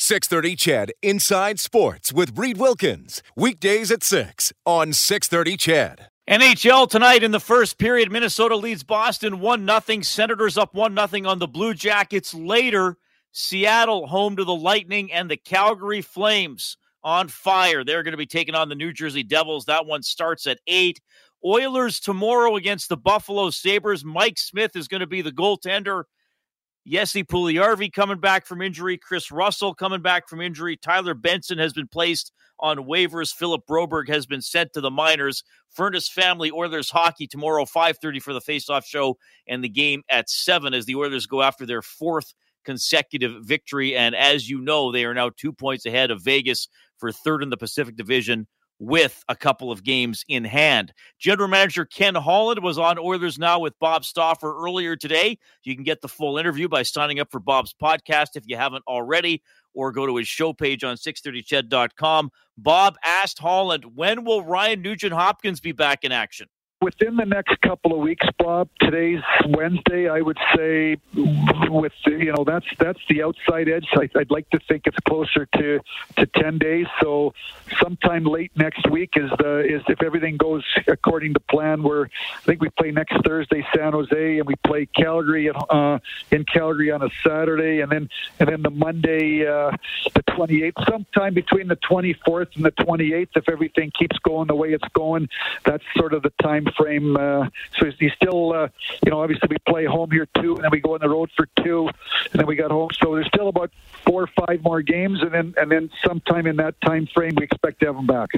630 CHED Inside Sports with Reed Wilkins. Weekdays at 6 on 630 CHED. NHL tonight in the first period. Minnesota leads Boston 1 0. Senators up 1 0 on the Blue Jackets. Later, Seattle home to the Lightning and the Calgary Flames on fire. They're going to be taking on the New Jersey Devils. That one starts at 8. Oilers tomorrow against the Buffalo Sabres. Mike Smith is going to be the goaltender. Jesse Puljujarvi coming back from injury. Chris Russell coming back from injury. Tyler Benson has been placed on waivers. Philip Broberg has been sent to the minors. Furnace Family Oilers hockey tomorrow, 5.30 for the face-off show, and the game at 7 as the Oilers go after their fourth consecutive victory. And as you know, they are now two points ahead of Vegas for third in the Pacific Division with a couple of games in hand. General Manager Ken Holland was on Oilers Now with Bob Stauffer earlier today. You can get the full interview by signing up for Bob's podcast if you haven't already, or go to his show page on 630ched.com. Bob asked Holland, when will Ryan Nugent Hopkins be back in action? Within the next couple of weeks, Bob. Today's Wednesday. I would say, with you know, that's that's the outside edge. I, would like to think it's closer to to ten days. So, sometime late next week is the is if everything goes according to plan. Where I think we play next Thursday, San Jose, and we play Calgary at, uh, in Calgary on a Saturday, and then and then the Monday, uh, the 28th, sometime between the 24th and the 28th, if everything keeps going the way it's going. That's sort of the time frame. Uh, so he's still, uh, you know, obviously we play home here too, and then we go on the road for two, and then we got home. So there's still about four or five more games, and then and then sometime in that time frame we expect to have them back.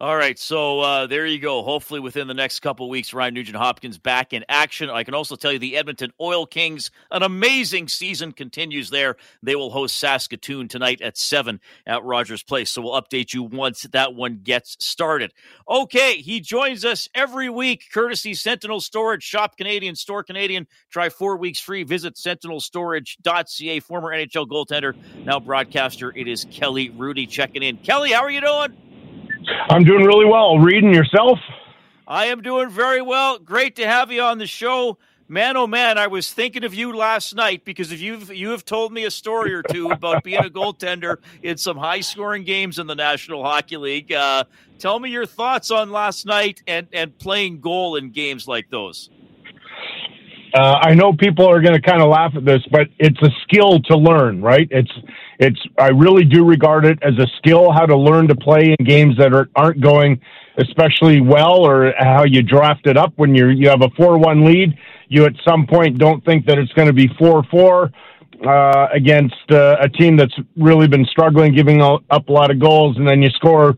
All right, so uh, there you go. Hopefully, within the next couple weeks, Ryan Nugent Hopkins back in action. I can also tell you the Edmonton Oil Kings, an amazing season continues there. They will host Saskatoon tonight at 7 at Rogers Place. So we'll update you once that one gets started. Okay, he joins us every week, courtesy Sentinel Storage. Shop Canadian, store Canadian. Try four weeks free. Visit sentinelstorage.ca. Former NHL goaltender, now broadcaster. It is Kelly Hrudey checking in. Kelly, how are you doing? I'm doing really well. Reading yourself? I am doing very well. Great to have you on the show. Man, oh man, I was thinking of you last night because if you've you have told me a story or two about being a goaltender in some high scoring games in the National Hockey League. Uh, tell me your thoughts on last night and and playing goal in games like those. Uh, I know people are going to kind of laugh at this, but it's a skill to learn, right? It's it's I really do regard it as a skill how to learn to play in games that are, aren't going especially well, or how you draft it up when you're you have a four one lead. You at some point don't think that it's going to be four four. Uh, against uh, a team that's really been struggling, giving up a lot of goals, and then you score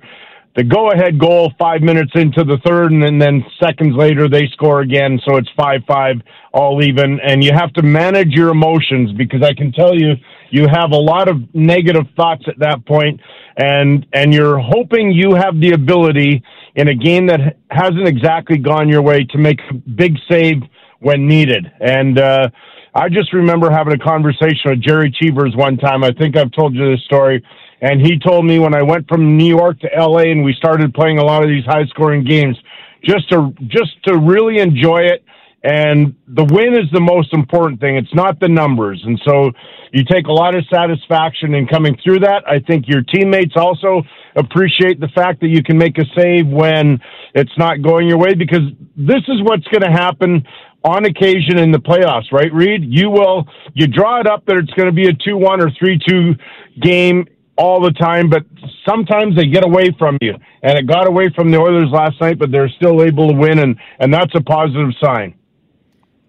the go ahead goal five minutes into the third, and then, then seconds later they score again. So it's 5 5, all even. And you have to manage your emotions because I can tell you, you have a lot of negative thoughts at that point, and, and you're hoping you have the ability in a game that hasn't exactly gone your way to make a big save when needed. And, uh, I just remember having a conversation with Gerry Cheevers one time. I think I've told you this story and he told me when I went from New York to LA and we started playing a lot of these high scoring games, just to just to really enjoy it. And the win is the most important thing. It's not the numbers. And so you take a lot of satisfaction in coming through that. I think your teammates also appreciate the fact that you can make a save when it's not going your way because this is what's going to happen on occasion in the playoffs, right, Reed? You will, you draw it up that it's going to be a 2 1 or 3 2 game all the time, but sometimes they get away from you. And it got away from the Oilers last night, but they're still able to win, and, and that's a positive sign.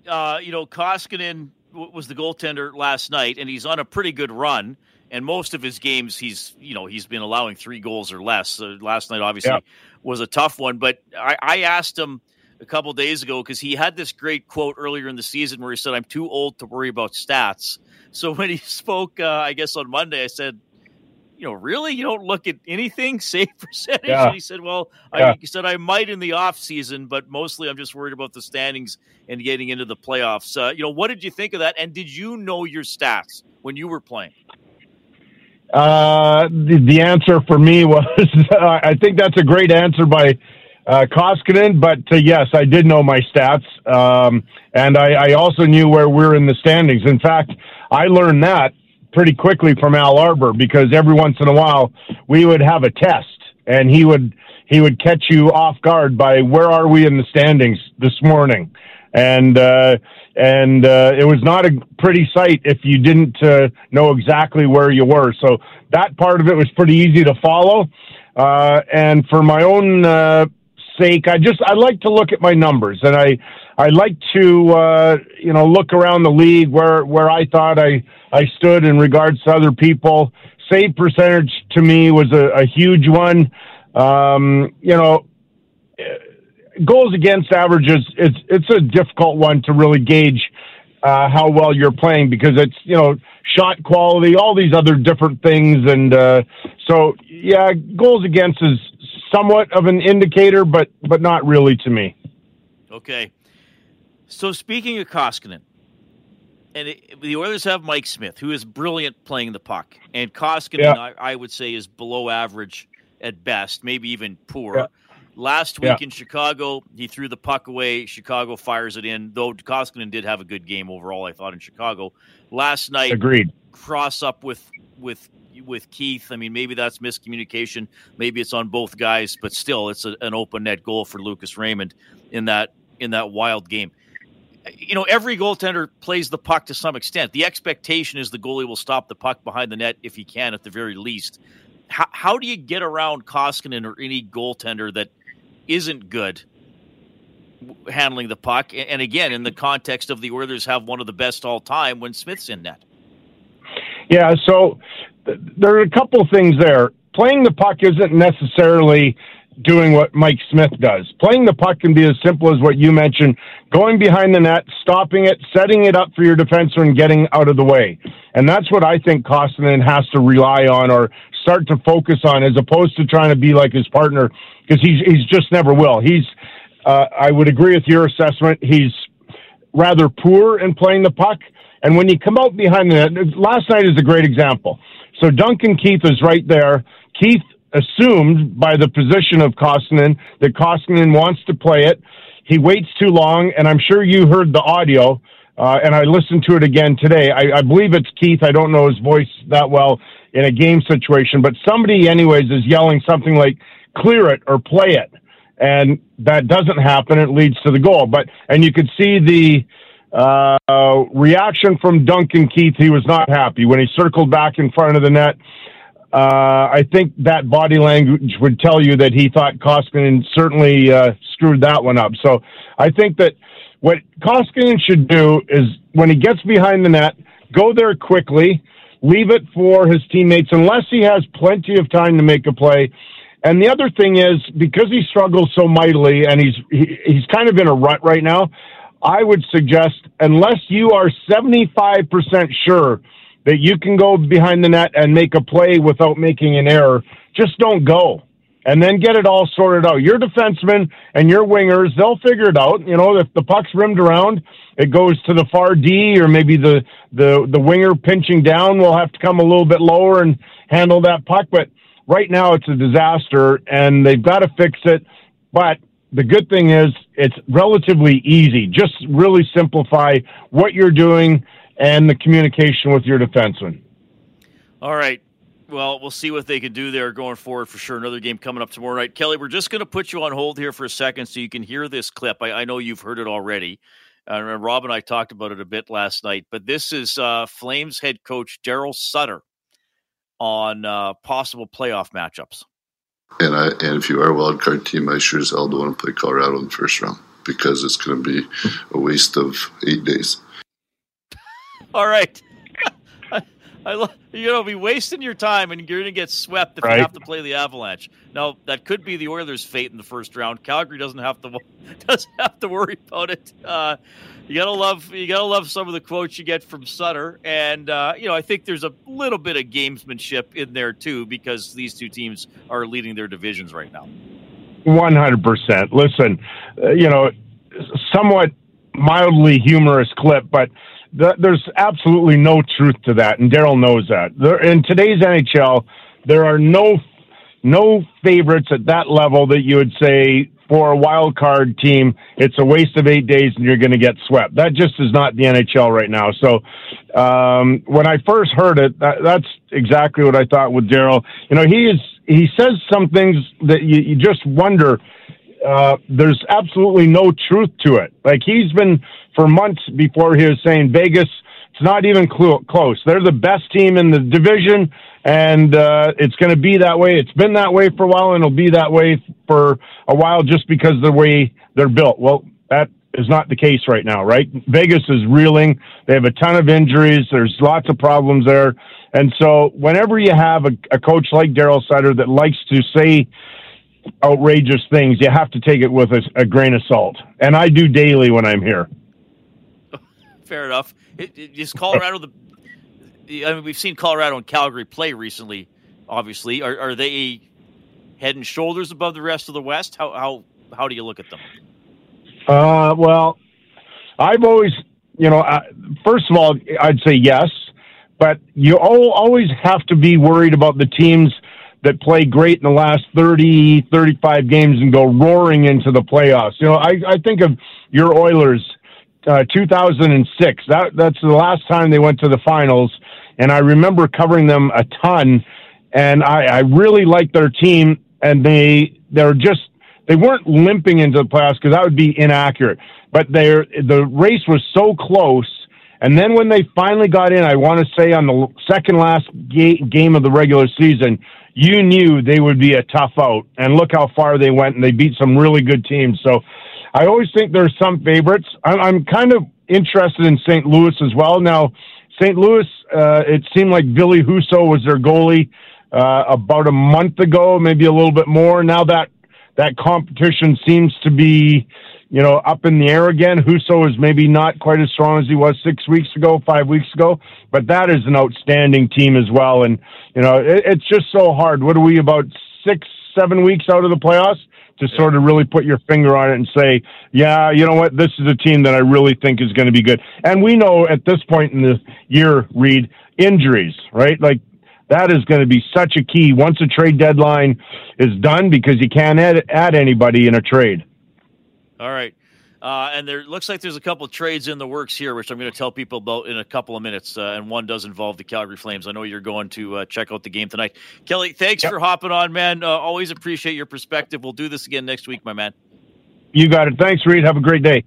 Uh, you know, Koskinen was the goaltender last night, and he's on a pretty good run. And most of his games, he's you know he's been allowing three goals or less. So last night, obviously, yep. was a tough one. But I, I asked him a couple days ago because he had this great quote earlier in the season where he said, "I'm too old to worry about stats." So when he spoke, uh, I guess on Monday, I said, you know, really, you don't look at anything save percentage. Yeah. And he said, well, Yeah. I, he said I might in the off season, but mostly I'm just worried about the standings and getting into the playoffs. Uh, you know, what did you think of that? And did you know your stats when you were playing? Uh, the, the answer for me was uh, I think that's a great answer by uh, Koskinen, but uh, yes, I did know my stats, um, and I, I also knew where we're in the standings. In fact, I learned that pretty quickly from Al Arbour because every once in a while we would have a test, and he would he would catch you off guard by where are we in the standings this morning, and uh, and uh, it was not a pretty sight if you didn't uh, know exactly where you were. So that part of it was pretty easy to follow. Uh, and for my own uh, sake, I just I like to look at my numbers, and I I like to uh, you know look around the league where where I thought I I stood in regards to other people. Save percentage to me was a, a huge one. Um, you know, goals against averages it's it's a difficult one to really gauge uh, how well you're playing because it's you know shot quality, all these other different things, and uh, so yeah, goals against is somewhat of an indicator, but but not really to me. Okay. So speaking of Koskinen, and it, the Oilers have Mike Smith, who is brilliant playing the puck, and Koskinen, Yeah. I, I would say, is below average at best, maybe even poor. Yeah. Last week Yeah. in Chicago, he threw the puck away. Chicago fires it in, though Koskinen did have a good game overall, I thought, in Chicago. Last night, Agreed. cross up with with with Keith. I mean, maybe that's miscommunication. Maybe it's on both guys, but still, it's a, an open net goal for Lucas Raymond in that in that wild game. You know, every goaltender plays the puck to some extent. The expectation is the goalie will stop the puck behind the net if he can, at the very least. How, how do you get around Koskinen or any goaltender that isn't good handling the puck? And again, in the context of the Oilers have one of the best all time when Smith's in net. Yeah, so th- there are a couple things there. Playing the puck isn't necessarily doing what Mike Smith does. Playing the puck can be as simple as what you mentioned going behind the net, stopping it, setting it up for your defenseman, and getting out of the way. And that's what I think Koskinen has to rely on or start to focus on as opposed to trying to be like his partner because he's, he's just never will. He's, uh, I would agree with your assessment. He's rather poor in playing the puck. And when you come out behind the net, last night is a great example. So Duncan Keith is right there. Keith assumed by the position of Koskinen that Koskinen wants to play it. He waits too long, and I'm sure you heard the audio, uh, and I listened to it again today. I, I believe it's Keith. I don't know his voice that well in a game situation, but somebody, anyways, is yelling something like "clear it" or "play it," and that doesn't happen. It leads to the goal. But and you could see the uh, reaction from Duncan Keith. He was not happy when he circled back in front of the net. Uh, I think that body language would tell you that he thought Koskinen certainly uh, screwed that one up. So I think that what Koskinen should do is when he gets behind the net, go there quickly, leave it for his teammates unless he has plenty of time to make a play. And the other thing is because he struggles so mightily and he's he, he's kind of in a rut right now. I would suggest unless you are 75% sure that you can go behind the net and make a play without making an error, just don't go. And then get it all sorted out. Your defensemen and your wingers, they'll figure it out. You know, if the puck's rimmed around, it goes to the far D or maybe the, the, the winger pinching down will have to come a little bit lower and handle that puck. But right now it's a disaster and they've got to fix it. But the good thing is it's relatively easy. Just really simplify what you're doing and the communication with your defenseman. All right. Well, we'll see what they can do there going forward for sure. Another game coming up tomorrow night. Kelly, we're just going to put you on hold here for a second so you can hear this clip. I, I know you've heard it already. Uh, Rob and I talked about it a bit last night, but this is uh, Flames head coach Daryl Sutter on uh, possible playoff matchups. And I and if you are a wild card team, I sure as hell don't want to play Colorado in the first round because it's going to be a waste of eight days. All right. I love you're gonna be wasting your time and you're gonna get swept if Right. you have to play the Avalanche. Now that could be the Oilers' fate in the first round. Calgary doesn't have to doesn't have to worry about it. Uh, you gotta love you gotta love some of the quotes you get from Sutter, and uh, you know I think there's a little bit of gamesmanship in there too because these two teams are leading their divisions right now. One hundred percent. Listen, uh, you know, somewhat mildly humorous clip, but th- there's absolutely no truth to that, and Daryl knows that. There, in today's NHL, there are no no favorites at that level that you would say for a wild card team, it's a waste of eight days and you're going to get swept. That just is not the NHL right now. So um, when I first heard it, that, that's exactly what I thought with Daryl. You know, he is he says some things that you, you just wonder. Uh, there's absolutely no truth to it. Like he's been for months before he was saying Vegas. It's not even cl- close. They're the best team in the division, and uh, it's going to be that way. It's been that way for a while, and it'll be that way for a while, just because of the way they're built. Well, that is not the case right now, right? Vegas is reeling. They have a ton of injuries. There's lots of problems there. And so whenever you have a, a coach like Daryl Sutter that likes to say outrageous things, you have to take it with a, a grain of salt. And I do daily when I'm here. Fair enough. It, it, is Colorado the? I mean, we've seen Colorado and Calgary play recently. Obviously, are, are they head and shoulders above the rest of the West? How how how do you look at them? Uh, well, I've always, you know, uh, first of all, I'd say yes, but you al- always have to be worried about the teams that play great in the last 30, 35 games and go roaring into the playoffs. You know, I, I think of your Oilers, uh, 2006. That, that's the last time they went to the finals. And I remember covering them a ton. And I, I really liked their team. And they, they're just, they weren't limping into the playoffs because that would be inaccurate. But they're, the race was so close. And then when they finally got in, I want to say on the second last ga- game of the regular season, you knew they would be a tough out. And look how far they went, and they beat some really good teams. So I always think there's some favorites. I'm, kind of interested in St. Louis as well. Now, St. Louis, uh, it seemed like Ville Husso was their goalie uh, about a month ago, maybe a little bit more. Now that that competition seems to be, you know, up in the air again. Husso is maybe not quite as strong as he was six weeks ago, five weeks ago, but that is an outstanding team as well. And, you know, it, it's just so hard. What are we about six, seven weeks out of the playoffs? To sort of really put your finger on it and say, yeah, you know what, this is a team that I really think is going to be good. And we know at this point in the year, Reed, injuries, right? Like that is going to be such a key once a trade deadline is done because you can't add, add anybody in a trade. All right. Uh, and there looks like there's a couple of trades in the works here, which I'm going to tell people about in a couple of minutes. Uh, and one does involve the Calgary Flames. I know you're going to uh, check out the game tonight. Kelly, thanks Yep. for hopping on, man. Uh, always appreciate your perspective. We'll do this again next week, my man. You got it. Thanks, Reed. Have a great day.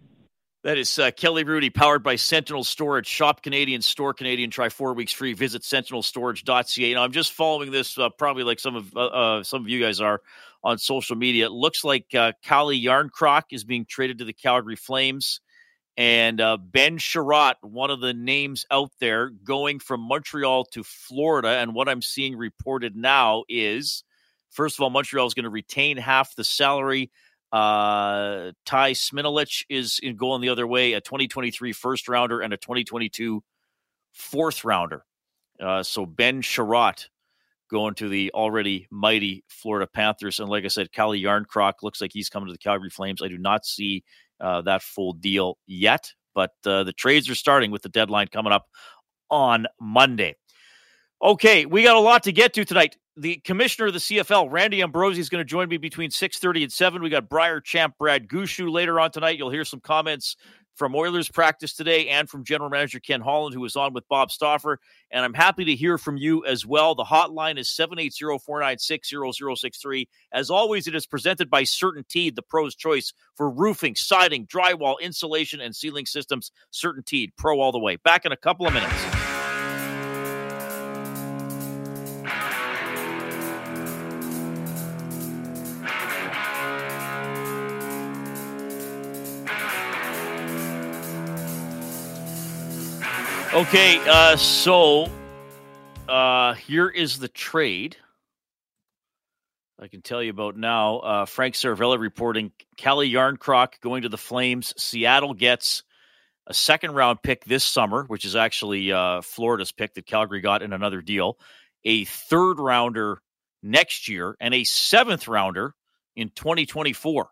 That is uh, Kelly Hrudey, powered by Sentinel Storage. Shop Canadian, store Canadian. Try four weeks free. Visit sentinelstorage.ca. Now, I'm just following this, uh, probably like some of uh, uh, some of you guys are on social media. It looks like uh, Calle Jarnkrok is being traded to the Calgary Flames, and uh, Ben Chiarot, one of the names out there, going from Montreal to Florida. And what I'm seeing reported now is, first of all, Montreal is going to retain half the salary. Uh, Ty Smilanic is going the other way, a 2023 first rounder and a 2022 fourth rounder. Uh, so Ben Chiarot going to the already mighty Florida Panthers. And like I said, Calle Jarnkrok looks like he's coming to the Calgary Flames. I do not see uh, that full deal yet, but uh, the trades are starting with the deadline coming up on Monday. Okay, we got a lot to get to tonight. The commissioner of the CFL, Randy Ambrosie, is going to join me between 6.30 and 7. We got Brier champ Brad Gushue later on tonight. You'll hear some comments from Oilers practice today and from general manager Ken Holland, who was on with Bob Stauffer. And I'm happy to hear from you as well. The hotline is 780-496-0063. As always, it is presented by Certainteed, the pro's choice for roofing, siding, drywall, insulation, and ceiling systems. Certainteed, pro all the way. Back in a couple of minutes. Okay, uh, so uh, here is the trade. I can tell you about now. Uh, Frank Seravalli reporting Calle Jarnkrok going to the Flames. Seattle gets a second round pick this summer, which is actually uh, Florida's pick that Calgary got in another deal, a third rounder next year, and a seventh rounder in 2024.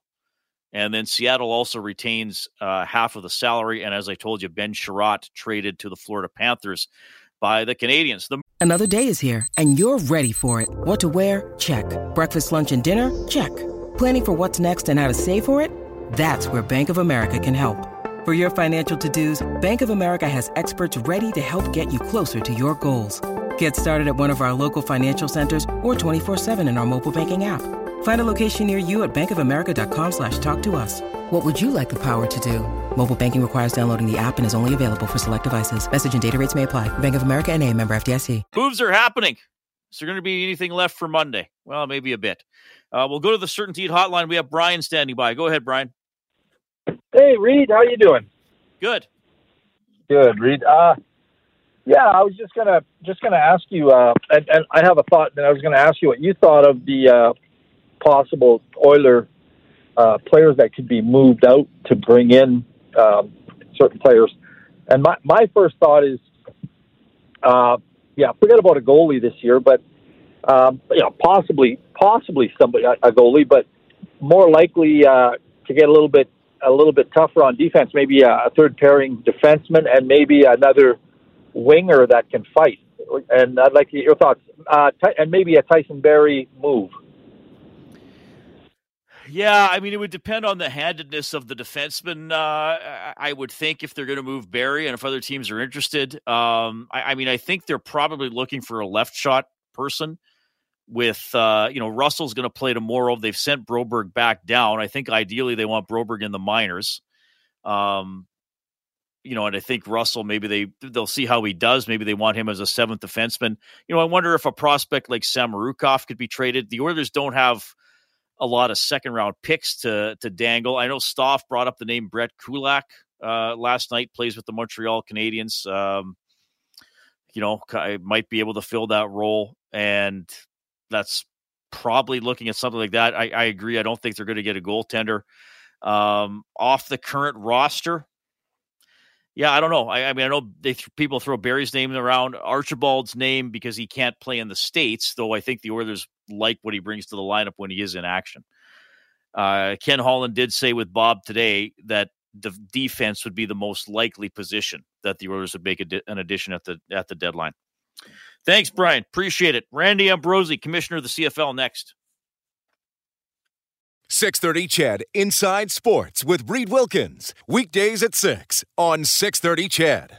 And then Seattle also retains uh, half of the salary. And as I told you, Ben Chiarot traded to the Florida Panthers by the Canadiens. The- Another day is here, and you're ready for it. What to wear? Check. Breakfast, lunch, and dinner? Check. Planning for what's next and how to save for it? That's where Bank of America can help. For your financial to-dos, Bank of America has experts ready to help get you closer to your goals. Get started at one of our local financial centers or 24-7 in our mobile banking app. Find a location near you at bankofamerica.com slash talk to us. What would you like the power to do? Mobile banking requires downloading the app and is only available for select devices. Message and data rates may apply. Bank of America and a member FDIC. Moves are happening. Is there going to be anything left for Monday? Well, maybe a bit. Uh, we'll go to the Certainteed hotline. We have Brian standing by. Go ahead, Brian. Hey, Reed, how you doing? Good. Good, Reed. Uh, yeah, I was just gonna just gonna ask you, uh, and, and I have a thought, and I was gonna ask you what you thought of the uh, possible Oiler uh, players that could be moved out to bring in um, certain players. And my my first thought is, uh, yeah, forget about a goalie this year, but um, you know, possibly possibly somebody a goalie, but more likely uh, to get a little bit a little bit tougher on defense. Maybe a, a third pairing defenseman and maybe another winger that can fight. And I'd like to get your thoughts. Uh, and maybe a Tyson Barrie move. Yeah, I mean, it would depend on the handedness of the defenseman. Uh, I would think if they're going to move Barrie and if other teams are interested. Um, I, I, mean, I think they're probably looking for a left shot person. With uh, you know, Russell's going to play tomorrow. They've sent Broberg back down. I think ideally they want Broberg in the minors. Um, you know, and I think Russell maybe they they'll see how he does. Maybe they want him as a seventh defenseman. You know, I wonder if a prospect like Samorukov could be traded. The Oilers don't have a lot of second round picks to to dangle. I know Stoff brought up the name Brett Kulak uh, last night. Plays with the Montreal Canadiens. Um, you know, I might be able to fill that role, and that's probably looking at something like that. I, I agree. I don't think they're going to get a goaltender um, off the current roster. Yeah, I don't know. I, I mean, I know they th- people throw Barrie's name around, Archibald's name because he can't play in the states. Though I think the Oilers like what he brings to the lineup when he is in action. Uh, Ken Holland did say with Bob today that the defense would be the most likely position that the Oilers would make di- an addition at the at the deadline. Thanks, Brian. Appreciate it. Randy Ambrosie, commissioner of the CFL, next. 630 CHED Inside Sports with Reed Wilkins. Weekdays at 6 on 630 CHED.